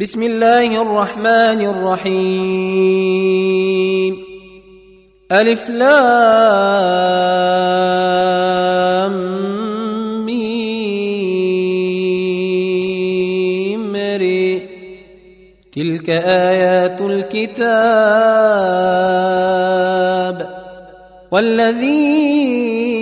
بسم الله الرحمن الرحيم. ألف لام ميم تلك آيات الكتاب والذي أنزل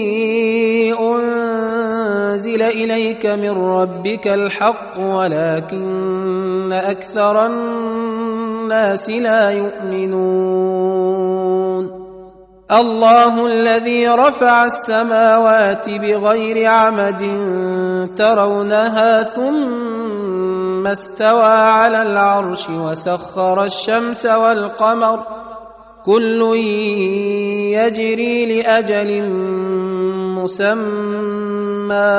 إليك من ربك الحق ولكن أكثر الناس لا يؤمنون. الله الذي رفع السماوات بغير عمد ترونها ثم استوى على العرش وسخر الشمس والقمر. كل يجري لأجل مسمى.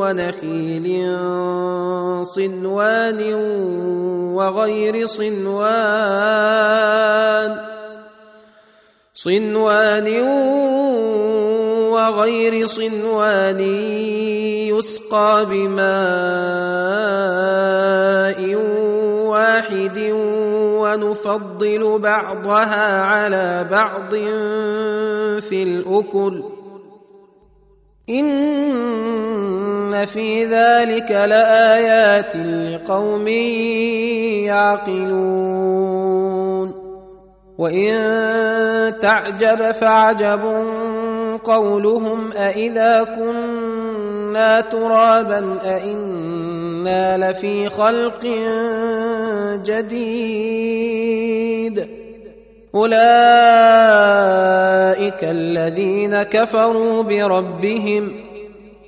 ونخيل صنوان وغير صنوان. صنوان وغير صنوان يسقى بماء واحد ونفضل بعضها على بعض في الأكل. ان في ذلك لايات لقوم يعقلون وان تعجب فعجب قولهم أإذا كنا ترابا أإنا لفي خلق جديد أولئك الذين كفروا بربهم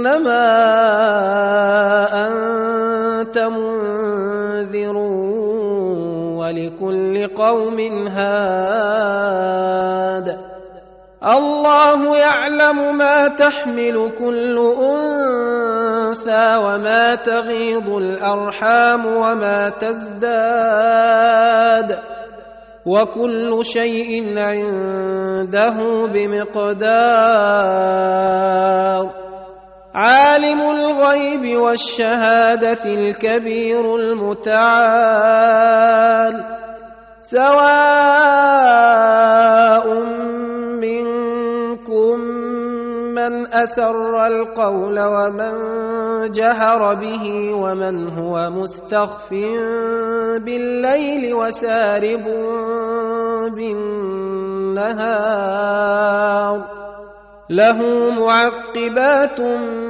إنما أنت منذر ولكل قوم هاد. الله يعلم ما تحمل كل أنثى وما تغيض الأرحام وما تزداد. وكل شيء عنده بمقدار. عالم الغيب والشهادة الكبير المتعال سواء منكم من أسر القول ومن جهر به ومن هو مستخف بالليل وسارب بالنهار له معقبات من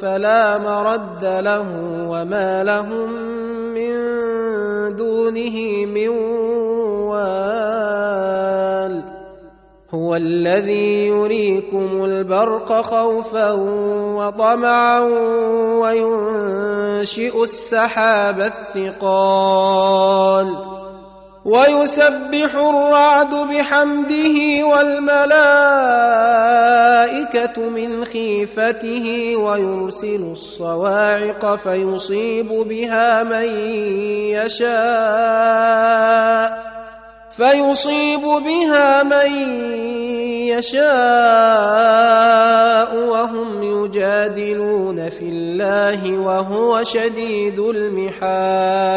فلا مرد له وما لهم من دونه من وال هو الذي يريكم البرق خوفا وطمعا وينشئ السحاب الثقال ويسبح الرعد بحمده والملائكة من خيفته ويرسل الصواعق فيصيب بها من يشاء فيصيب بها من يشاء وهم يجادلون في الله وهو شديد المحال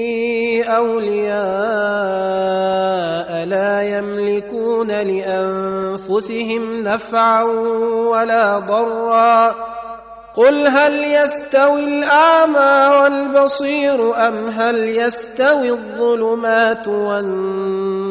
أولياء لا يملكون لأنفسهم نفعا ولا ضرا. قل هل يستوي الأعمى والبصير أم هل يستوي الظلمات والنور؟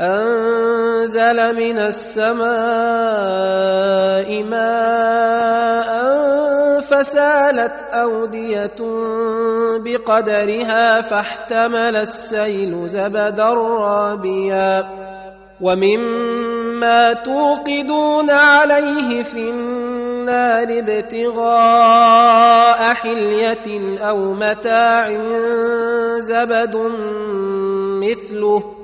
أنزل من السماء ماء فسالت أودية بقدرها فاحتمل السيل زبدا رابيا ومما توقدون عليه في النار ابتغاء حلية أو متاع زبد مثله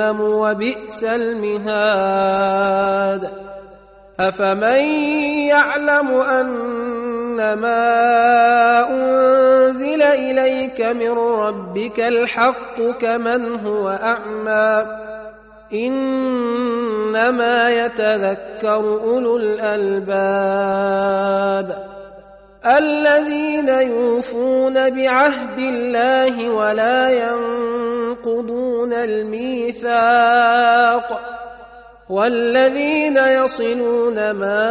وبئس المهاد. أفمن يعلم انما أنزل إليك من ربك الحق كمن هو أعمى؟ إنما يتذكر أولو الألباب. الذين يوفون بعهد الله ولا ينقضون الميثاق والذين يصلون ما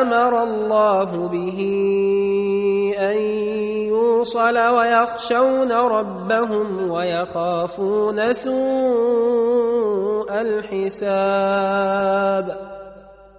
أمر الله به أن يوصل ويخشون ربهم ويخافون سوء الحساب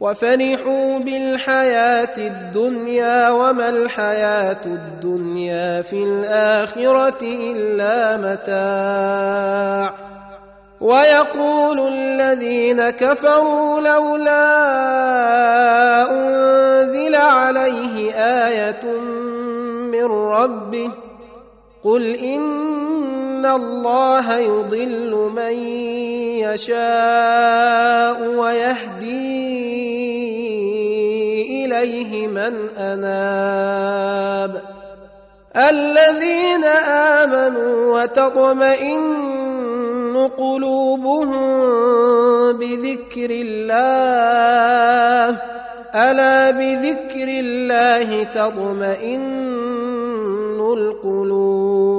وفرحوا بالحياة الدنيا وما الحياة الدنيا في الآخرة إلا متاع. ويقول الذين كفروا لولا أنزل عليه آية من ربه قل إن الله يضل من يشاء ويهدي إليه من أناب. الذين آمنوا وتطمئن قلوبهم بذكر الله. ألا بذكر الله تطمئن القلوب.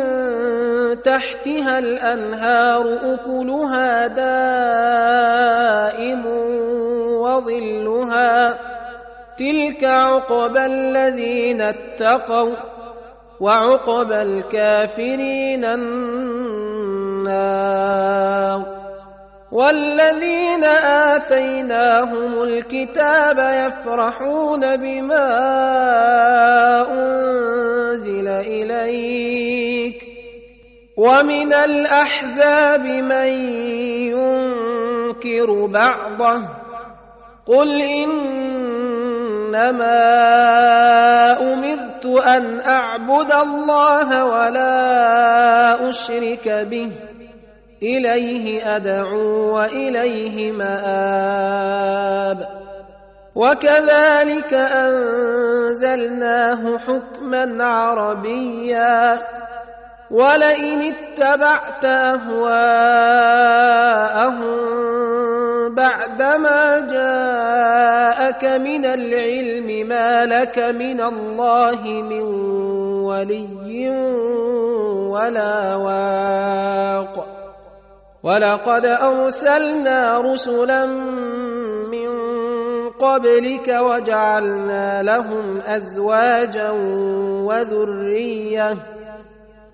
تحتها الأنهار أكلها دائم وظلها تلك عقبى الذين اتقوا وعقبى الكافرين النار والذين آتيناهم الكتاب يفرحون بما أنزل إليك ومن الأحزاب من ينكر بعضه قل إنما أمرت أن أعبد الله ولا أشرك به إليه أدعو وإليه مآب وكذلك أنزلناه حكما عربيا ولئن اتبعت أهواءهم بعدما جاءك من العلم ما لك من الله من ولي ولا واق. ولقد أرسلنا رسلا من قبلك وجعلنا لهم أزواجا وذرية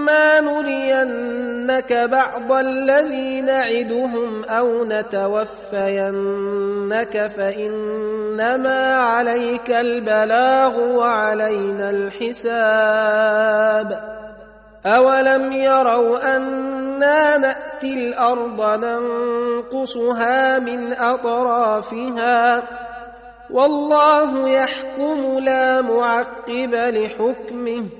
واما نرينك بعض الذي نعدهم أو نتوفينك فانما عليك البلاغ وعلينا الحساب اولم يروا أنا ناتي الأرض ننقصها من اطرافها والله يحكم لا معقب لحكمه